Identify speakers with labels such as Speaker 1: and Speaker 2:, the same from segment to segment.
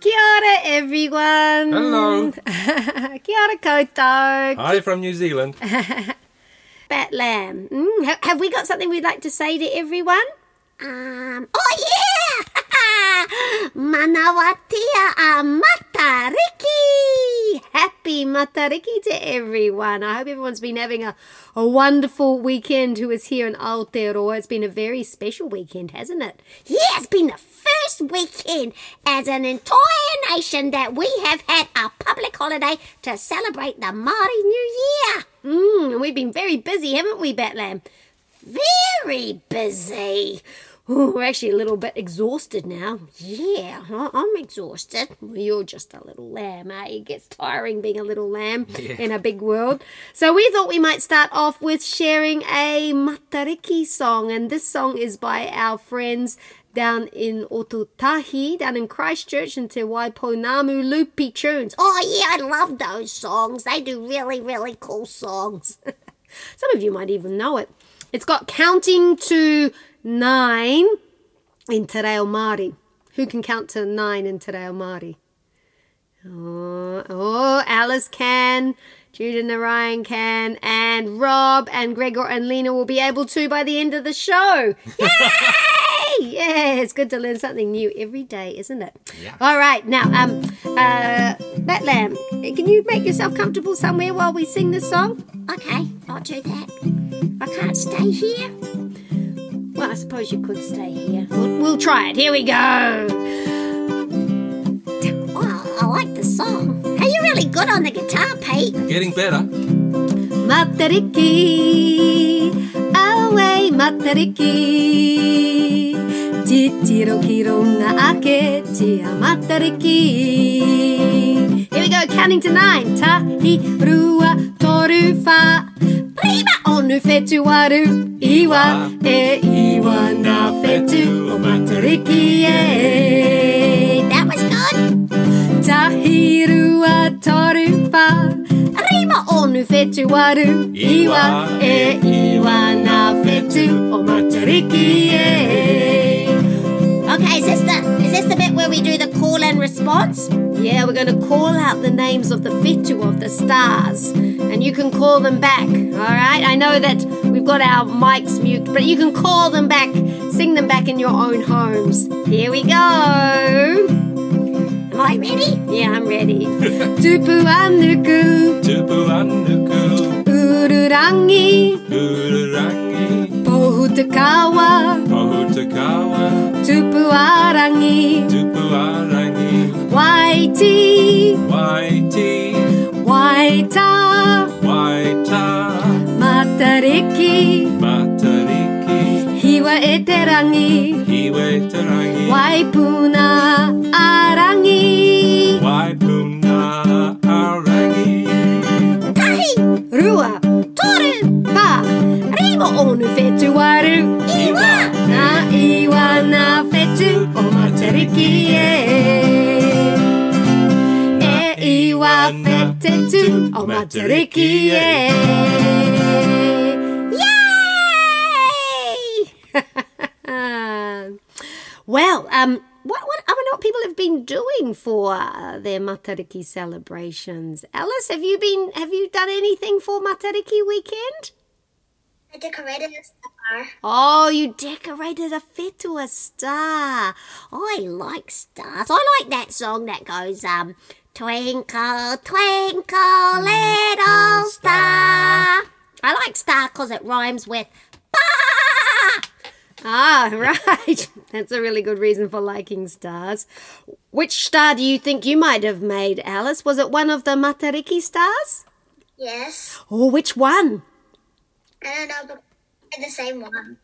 Speaker 1: Kia ora, everyone.
Speaker 2: Hello.
Speaker 1: Kia ora koutou.
Speaker 2: Hi from New Zealand.
Speaker 1: Batt Lamb. Mm, ha- have we got something we'd like to say to everyone?
Speaker 3: Um, oh yeah! Manawatia a matariki!
Speaker 1: Happy Matariki to everyone. I hope everyone's been having a, a wonderful weekend who is here in Aotearoa. It's been a very special weekend, hasn't it?
Speaker 3: Yeah, it's been the first weekend as an entire nation that we have had a public holiday to celebrate the Māori New Year.
Speaker 1: Mm, and we've been very busy, haven't we, Batt Lamb?
Speaker 3: Very busy.
Speaker 1: We're actually a little bit exhausted now.
Speaker 3: Yeah, I'm exhausted.
Speaker 1: Well, you're just a little lamb, eh? It gets tiring being a little lamb in a big world. So we thought we might start off with sharing a Matariki song, and this song is by our friends down in Ōtautahi, down in Christchurch, and Te Waipounamu Loopy Tunes.
Speaker 3: Oh yeah, I love those songs. They do really, really cool songs.
Speaker 1: Some of you might even know it. It's got counting to nine in Te Reo Māori. Who can count to nine in Te Reo Māori? Oh, oh, Alice can, Jude and Narayan can, and Rob and Gregor and Lena will be able to by the end of the show. Yay! yeah, it's good to learn something new every day, isn't it?
Speaker 2: Yeah.
Speaker 1: All right, now, um, uh, Batt Lamb, can you make yourself comfortable somewhere while we sing this song?
Speaker 3: Okay, I'll do that. I can't stay here.
Speaker 1: Well, I suppose you could stay here. We'll, we'll try it. Here we go.
Speaker 3: Oh, I like the song. Hey, you're really good on the guitar, Pete.
Speaker 2: Getting better.
Speaker 1: Matariki, away matariki. Chichiro kiro nga ake, chia matariki. Here we go, counting to nine. Tahi, rua, toru, whā. Rima, ono, whitu, waru. Iwa, e, iwa, na, whetū, o matariki, e.
Speaker 3: That was good.
Speaker 1: Tahi, rua, toru, whā. Rima, ono, whitu, waru. Iwa, e, iwa, na, whetū, o matariki, e.
Speaker 3: Okay, is this the is this the bit where we do the call and response?
Speaker 1: Yeah, we're going to call out the names of the whetū of the stars, and you can call them back. All right. I know that we've got our mics mute, but you can call them back, sing them back in your own homes. Here we go.
Speaker 3: Am I ready?
Speaker 1: Yeah, I'm ready. Tupu anuku,
Speaker 2: Tupu anuku.
Speaker 1: ururangi,
Speaker 2: Ururangi.
Speaker 1: Pōhutukawa,
Speaker 2: Pōhutukawa.
Speaker 1: Tupu arangi,
Speaker 2: Tupu arangi.
Speaker 1: waiti,
Speaker 2: Waiti.
Speaker 1: waita,
Speaker 2: Waita.
Speaker 1: matariki.
Speaker 2: Matariki.
Speaker 1: Hiwa e te rangi,
Speaker 2: Iwe tarangi.
Speaker 1: waipuna arangi. Matariki e. Iwa fetetu o matariki e.
Speaker 3: Yay!
Speaker 1: well, um, what, what, I wonder what people have been doing for uh, their Matariki celebrations. Alice, have you been, have you done anything for Matariki weekend?
Speaker 3: I decorated.
Speaker 1: Oh, you decorated a fetua star.
Speaker 3: I like stars. I like that song that goes, um, Twinkle, twinkle, little star. I like star because it rhymes with ba.
Speaker 1: Ah, right. That's a really good reason for liking stars. Which star do you think you might have made, Alice? Was it one of the Matariki stars?
Speaker 3: Yes.
Speaker 1: Or which one?
Speaker 3: I don't know, but the same one.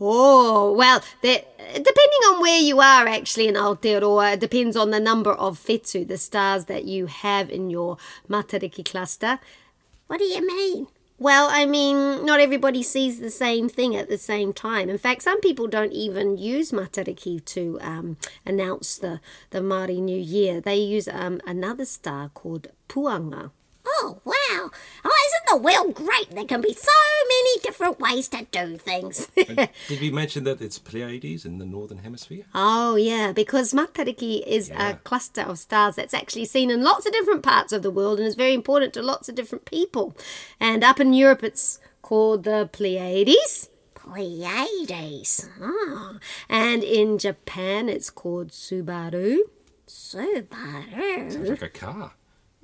Speaker 1: Oh, well, depending on where you are actually in Aotearoa, it depends on the number of whetū, the stars that you have in your Matariki cluster.
Speaker 3: What do you mean?
Speaker 1: Well, I mean, not everybody sees the same thing at the same time. In fact, some people don't even use Matariki to um, announce the, the Māori New Year. They use um, another star called Puanga.
Speaker 3: Oh, wow. Oh, isn't the world great? There can be so many different ways to do things.
Speaker 2: Did we mention that it's Pleiades in the northern hemisphere?
Speaker 1: Oh, yeah, because Matariki is
Speaker 2: Yeah.
Speaker 1: a cluster of stars that's actually seen in lots of different parts of the world and is very important to lots of different people. And up in Europe, it's called the Pleiades.
Speaker 3: Pleiades. Oh,
Speaker 1: And in Japan, it's called Subaru.
Speaker 3: Subaru.
Speaker 2: Sounds Like a car.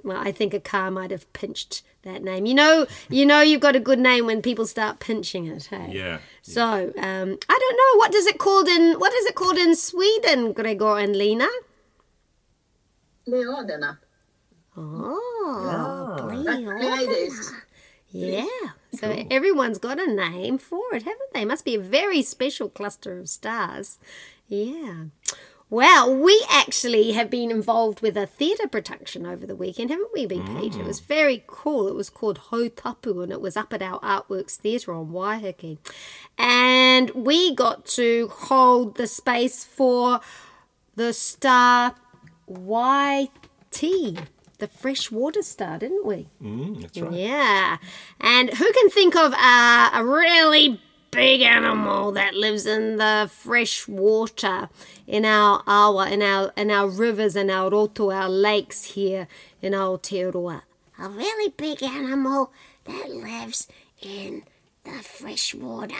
Speaker 1: Well, I think a car might have pinched that name. You know, you know, you've got a good name when people start pinching it. Hey?
Speaker 2: Yeah.
Speaker 1: So, um, I don't know what does it called in what is it called in Sweden, Gregor and Lena?
Speaker 4: Leonerna.
Speaker 1: Oh,
Speaker 4: Pleiades.
Speaker 1: yeah. So everyone's got a name for it, haven't they? Must be a very special cluster of stars. Yeah. Well, we actually have been involved with a theatre production over the weekend, haven't we, B. Page? It was very cool. It was called Ho Tapu and it was up at our Artworks Theatre on Waiheke. And we got to hold the space for the star Waitī, the freshwater star, didn't we?
Speaker 2: Mm, that's right.
Speaker 1: Yeah. And who can think of uh, a really big animal that lives in the fresh water in our awa, in our in our rivers and our roto, our lakes here in Aotearoa?
Speaker 3: A really big animal that lives in the fresh water.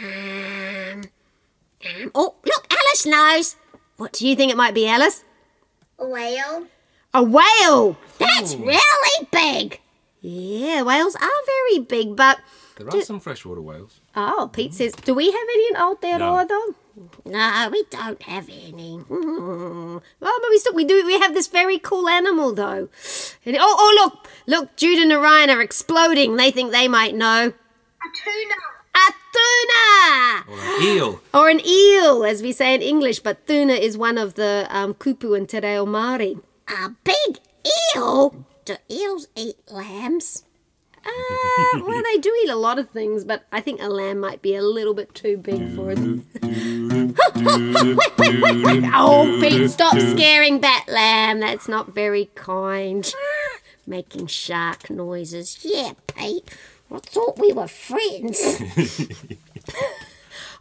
Speaker 3: Um, um, oh, look, Alice knows.
Speaker 1: What do you think it might be, Alice?
Speaker 4: A whale.
Speaker 1: A whale.
Speaker 3: That's really big.
Speaker 1: Yeah, whales are very big, but
Speaker 2: There are some freshwater whales.
Speaker 1: Oh, Pete says, do we have any in Aotearoa
Speaker 2: No.
Speaker 1: though?
Speaker 3: No, we don't have any.
Speaker 1: Well, but we still we do we have this very cool animal though. And, oh, oh look, look, Jude and Orion are exploding. They think they might know.
Speaker 4: A tuna.
Speaker 1: A tuna
Speaker 2: Or an eel.
Speaker 1: or an eel, as we say in English, but tuna is one of the um, kupu and te reo Māori.
Speaker 3: A big eel? Do eels eat lambs?
Speaker 1: Uh, well, they do eat a lot of things, but I think a lamb might be a little bit too big for it. oh, Pete, stop scaring that lamb. That's not very kind.
Speaker 3: Making shark noises. Yeah, Pete. I thought we were friends.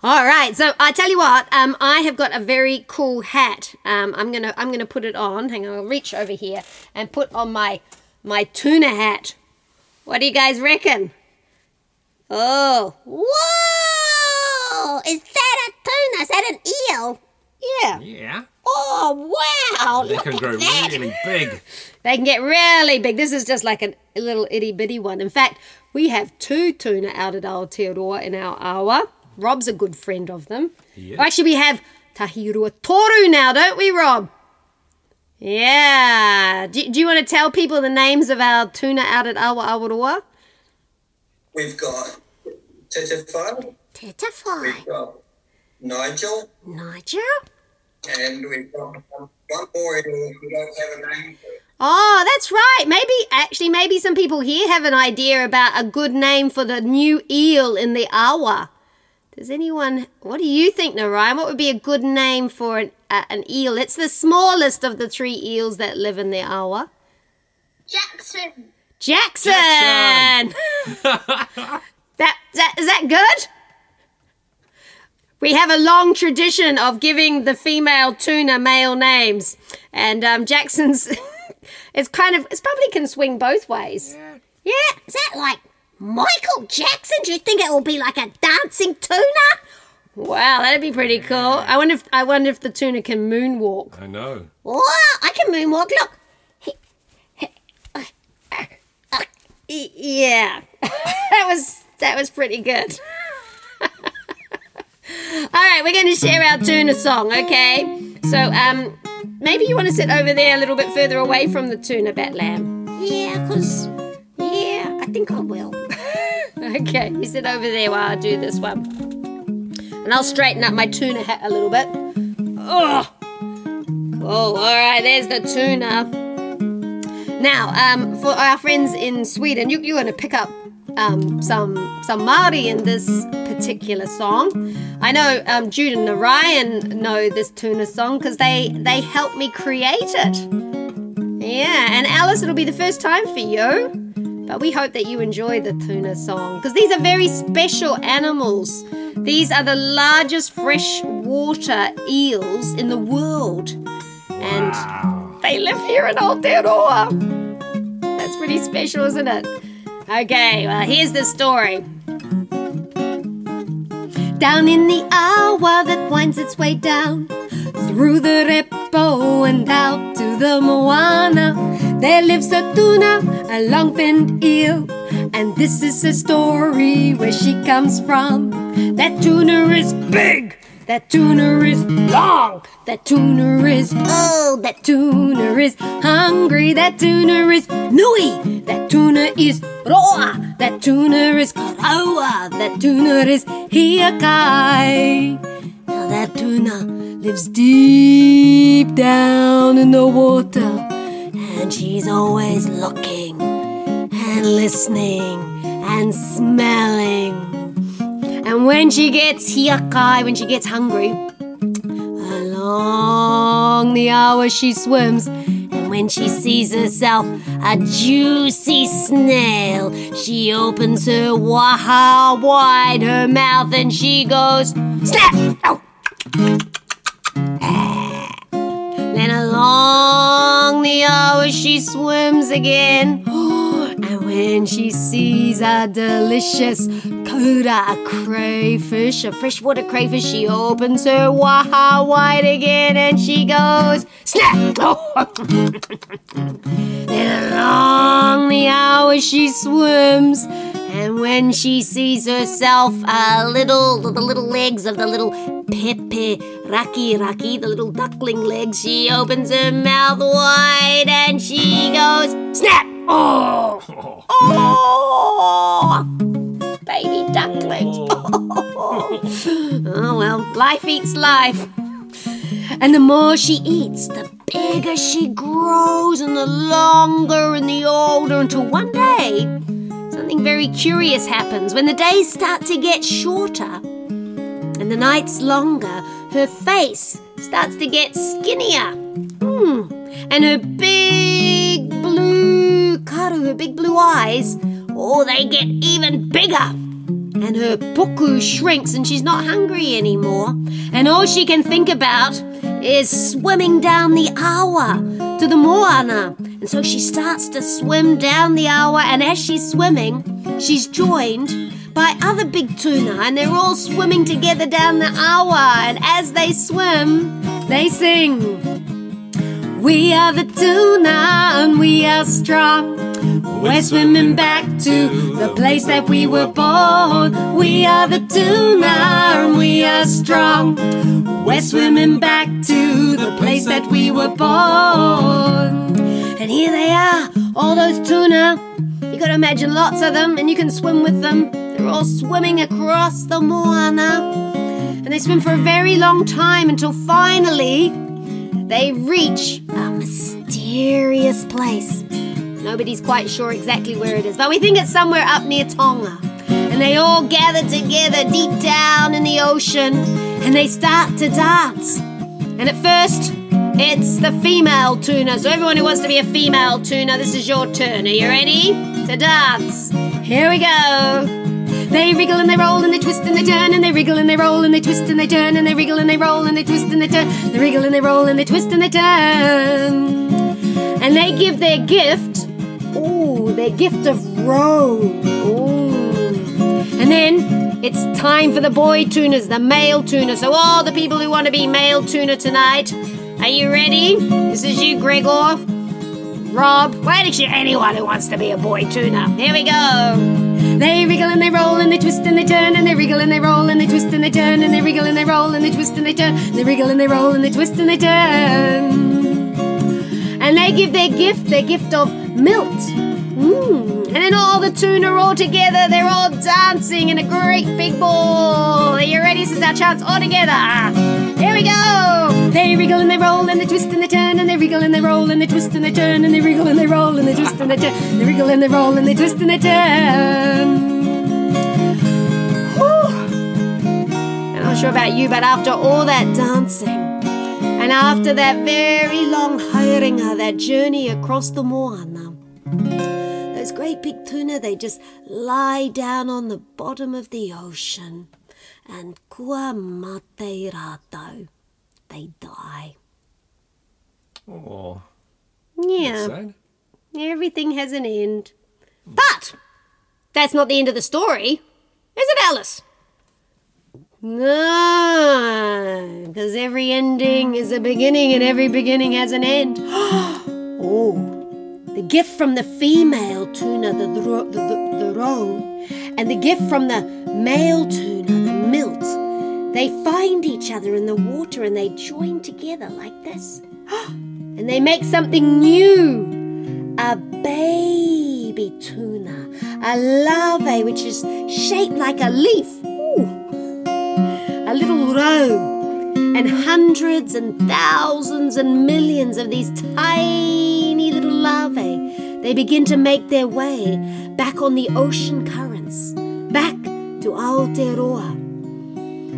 Speaker 1: All right, so I tell you what, um, I have got a very cool hat. Um, I'm gonna I'm gonna put it on. Hang on, I'll reach over here and put on my my tuna hat. What do you guys reckon? Oh,
Speaker 3: Whoa! Is that a tuna? Is that an eel?
Speaker 1: yeah,
Speaker 2: Yeah.
Speaker 3: Oh, wow!
Speaker 2: They
Speaker 3: Look
Speaker 2: can grow
Speaker 3: that.
Speaker 2: really big.
Speaker 1: they can get really big. This is just like a little itty bitty one. In fact, we have two tuna out at Aotearoa in our awa. Rob's a good friend of them.
Speaker 2: Yeah.
Speaker 1: Actually, we have Tahirua Toru now, don't we, Rob? Yeah. Do, do you want to tell people the names of our tuna out at Awaawaroa?
Speaker 5: We've got Titify,
Speaker 3: Titify.
Speaker 5: we've got Nigel,
Speaker 3: Nigel?
Speaker 5: and we've got one more who we don't have a name for.
Speaker 1: Oh, that's right. Maybe, actually, maybe some people here have an idea about a good name for the new eel in the awa. Does anyone, what do you think, Narayan? What would be a good name for an, uh, an eel? It's the smallest of the three eels that live in the awa.
Speaker 4: Jackson.
Speaker 1: Jackson!
Speaker 2: Jackson!
Speaker 1: that, that, is that good? We have a long tradition of giving the female tuna male names. And um, Jackson's, it's kind of, it's probably can swing both ways.
Speaker 3: Yeah, is that like Michael Jackson? Do you think it will be like a dancing tuna?
Speaker 1: Wow, that'd be pretty cool. I wonder if I wonder if the tuna can moonwalk.
Speaker 2: I know.
Speaker 3: Wow, I can moonwalk. Look.
Speaker 1: Uh, uh, uh, yeah, that was that was pretty good. All right, we're going to share our tuna song, okay? So, um, maybe you want to sit over there a little bit further away from the tuna Batt Lamb.
Speaker 3: Yeah, because, yeah, I think I will.
Speaker 1: Okay, you sit over there while I do this one. And I'll straighten up my tuna hat a little bit. Oh, oh, all right. There's the tuna. Now, um, for our friends in Sweden, you, you're going to pick up um, some some Māori in this particular song. I know um, Jude and Narayan know this tuna song because they they helped me create it. Yeah, and Alice, it'll be the first time for you. But we hope that you enjoy the tuna song because these are very special animals. These are the largest freshwater eels in the world. And they live here in Aotearoa. That's pretty special, isn't it? Okay, well, here's the story. Down in the awa that winds its way down through the repo and out to the moana, there lives a tuna, a long finned eel. And this is the story where she comes from. That tuna is big, that tuna is long, that tuna is old, that tuna is hungry, that tuna is nui, that tuna is roa, that tuna is koroua, that tuna is hiakai. Now that tuna lives deep down in the water, and she's always looking and listening and smelling. And when she gets hiakai, when she gets hungry, along the awa she swims. And when she sees herself a juicy snail, she opens her waha wide her mouth and she goes snap. Ow. Ah. Then along the awa she swims again. And when she sees a delicious kōura, a crayfish, a freshwater crayfish, she opens her waha wide again and she goes snap. then along the awa she swims. And when she sees herself a little, the little legs of the little Pepe Raki Raki, the little duckling legs, she opens her mouth wide and she goes snap. Oh, oh, baby ducklings. Oh. oh well, life eats life. And the more she eats, the bigger she grows, and the longer and the older, until one day, something very curious happens. When the days start to get shorter and the nights longer, her face starts to get skinnier. Hmm. And her big blue karu, her big blue eyes, oh, they get even bigger. And her puku shrinks and she's not hungry anymore. And all she can think about is swimming down the awa to the moana. And so she starts to swim down the awa, and as she's swimming, she's joined by other big tuna, and they're all swimming together down the awa. And as they swim, they sing. We are the tuna and we are strong. We're swimming back to the place that we were born. We are the tuna and we are strong. We're swimming back to the place that we were born. And here they are, all those tuna. You gotta imagine lots of them, and you can swim with them. They're all swimming across the moana. And they swim for a very long time until finally they reach a mysterious place. Nobody's quite sure exactly where it is, but we think it's somewhere up near Tonga. And they all gather together deep down in the ocean and they start to dance. And at first, it's the female tuna. So, everyone who wants to be a female tuna, this is your turn. Are you ready to dance? Here we go. They wriggle and they roll and they twist and they turn and they wriggle and they roll and they twist and they turn and they wriggle and they roll and they twist and they turn. They wriggle and they roll and they twist and they turn. And they give their gift. Ooh, their gift of roe. Ooh. And then it's time for the boy tuners, the male tuna. So all the people who want to be male tuna tonight, are you ready? This is you, Gregor. Rob, well, actually anyone who wants to be a boy tuna. Here we go. They wriggle and they roll and they twist and they turn and they wriggle and they roll and they twist and they turn and they wriggle and they roll and they twist and they turn. And They wriggle and they roll and they twist and they turn. And they give their gift, their gift of Milt. Mm. And then all the tuna are all together. They're all dancing in a great big ball. Are you ready? This is our chance all together. Here we go. They wriggle and they roll and they twist and they turn and they wriggle and they roll and they twist and they turn and they wriggle and they roll and they twist and they turn. They wriggle and they roll and they twist and they turn. Whew. I'm sure about you, but after all that dancing, and after that very long haerenga, that journey across the moana, great big tuna, they just lie down on the bottom of the ocean, and kua mate rātou, they die.
Speaker 2: Oh,
Speaker 1: Yeah, everything has an end. But that's not the end of the story, is it, Alice? No, because every ending is a beginning and every beginning has an end. oh, the gift from the female tuna, the, the, the, the, roe, and the gift from the male tuna, the milt, they find each other in the water and they join together like this. and they make something new a baby tuna, a larvae which is shaped like a leaf. Ooh a little roe, and hundreds and thousands and millions of these tiny. They begin to make their way back on the ocean currents, back to Aotearoa.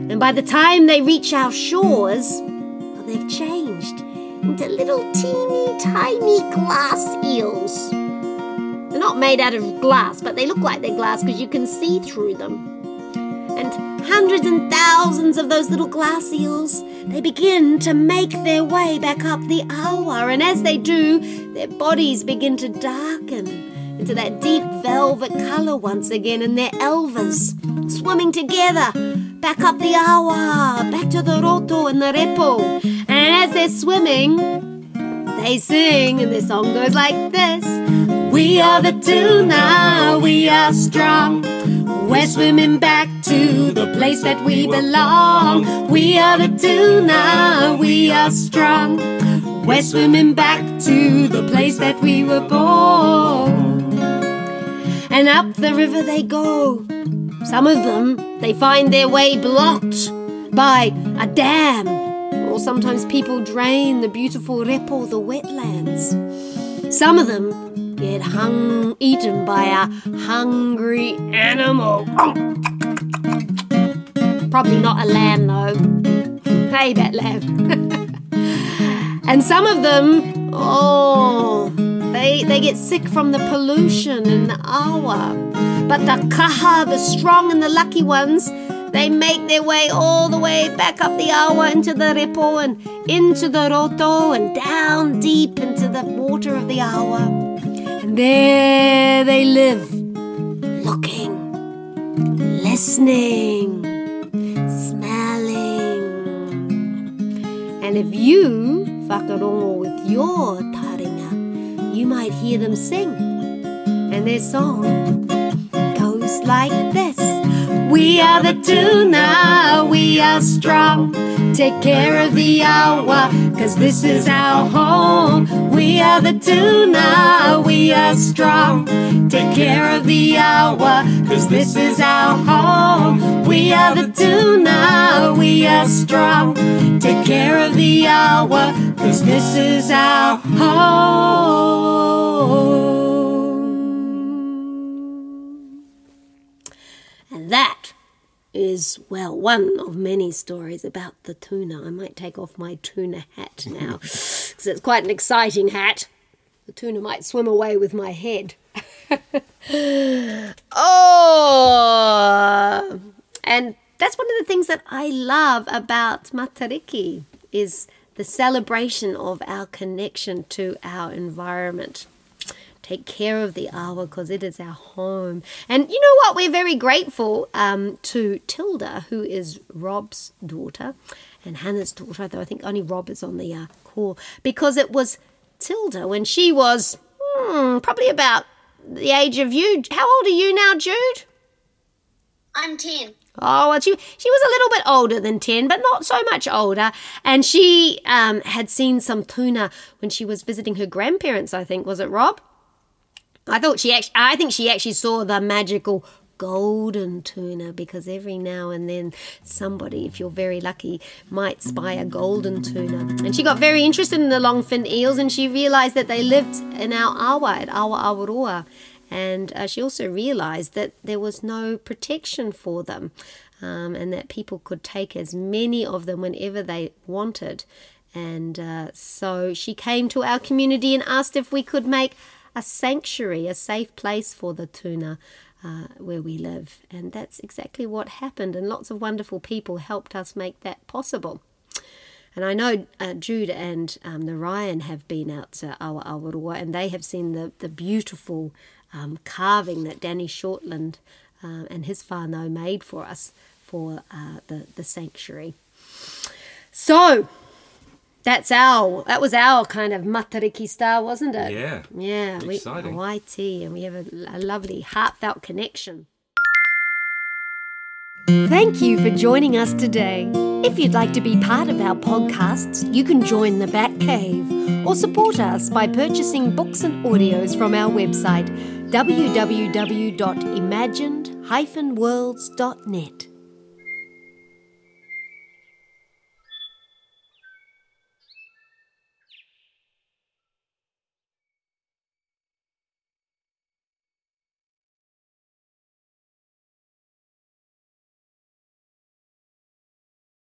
Speaker 1: And by the time they reach our shores, well, they've changed into little teeny tiny glass eels. They're not made out of glass, but they look like they're glass because you can see through them and hundreds and thousands of those little glass eels, they begin to make their way back up the awa. And as they do, their bodies begin to darken into that deep velvet colour once again, and they're elvers swimming together back up the awa, back to the roto and the repo. And as they're swimming, they sing, and their song goes like this We are the tuna, we are strong. We're swimming back to the place that we belong. We are the tuna, we are strong. We're swimming back to the place that we were born. And up the river they go. Some of them, they find their way blocked by a dam. Or sometimes people drain the beautiful repo, the wetlands. Some of them get hung, eaten by a hungry animal. Probably not a lamb though. Hey, that lamb. and some of them, oh, they they get sick from the pollution in the awa. But the kaha, the strong and the lucky ones, they make their way all the way back up the awa into the repo and into the roto and down deep into the water of the awa. And there they live, looking, listening, smelling. And if you whakarongo with your taringa, you might hear them sing. And their song goes like this. We are the tuna, we are strong. Take care of the awa, cause this is our home. We are the tuna, we are strong. Take care of the awa, cause this is our home. We are the tuna, we are strong. Take care of the awa, cause this is our home. And that is, well, one of many stories about the tuna. I might take off my tuna hat now because it's quite an exciting hat. The tuna might swim away with my head. oh, and that's one of the things that I love about Matariki is the celebration of our connection to our environment take care of the awa because it is our home. And you know what? We're very grateful um, to Tilda, who is Rob's daughter and Hannah's daughter, though I think only Rob is on the uh, call, because it was Tilda when she was hmm, probably about the age of you. How old are you now, Jude?
Speaker 4: I'm 10.
Speaker 1: Oh, well, she, she was a little bit older than 10, but not so much older. And she um, had seen some tuna when she was visiting her grandparents, I think. Was it Rob? I thought she actually, I think she actually saw the magical golden tuna because every now and then somebody, if you're very lucky, might spy a golden tuna. And she got very interested in the long-finned eels and she realized that they lived in our awa at Awaawaroa. And uh, she also realized that there was no protection for them um, and that people could take as many of them whenever they wanted. And uh, so she came to our community and asked if we could make a sanctuary, a safe place for the tuna uh, where we live. And that's exactly what happened. And lots of wonderful people helped us make that possible. And I know uh, Jude and um, Ryan have been out to Awaawaroa and they have seen the, the beautiful um, carving that Danny Shortland uh, and his whānau made for us for uh, the, the sanctuary. So, that's our that was our kind of matariki star, wasn't it?
Speaker 2: Yeah.
Speaker 1: Yeah, we
Speaker 2: Exciting.
Speaker 1: Waitī, and we have a, a lovely heartfelt connection. Thank you for joining us today. If you'd like to be part of our podcasts, you can join the Batt Cave or support us by purchasing books and audios from our website www.imagined-worlds.net.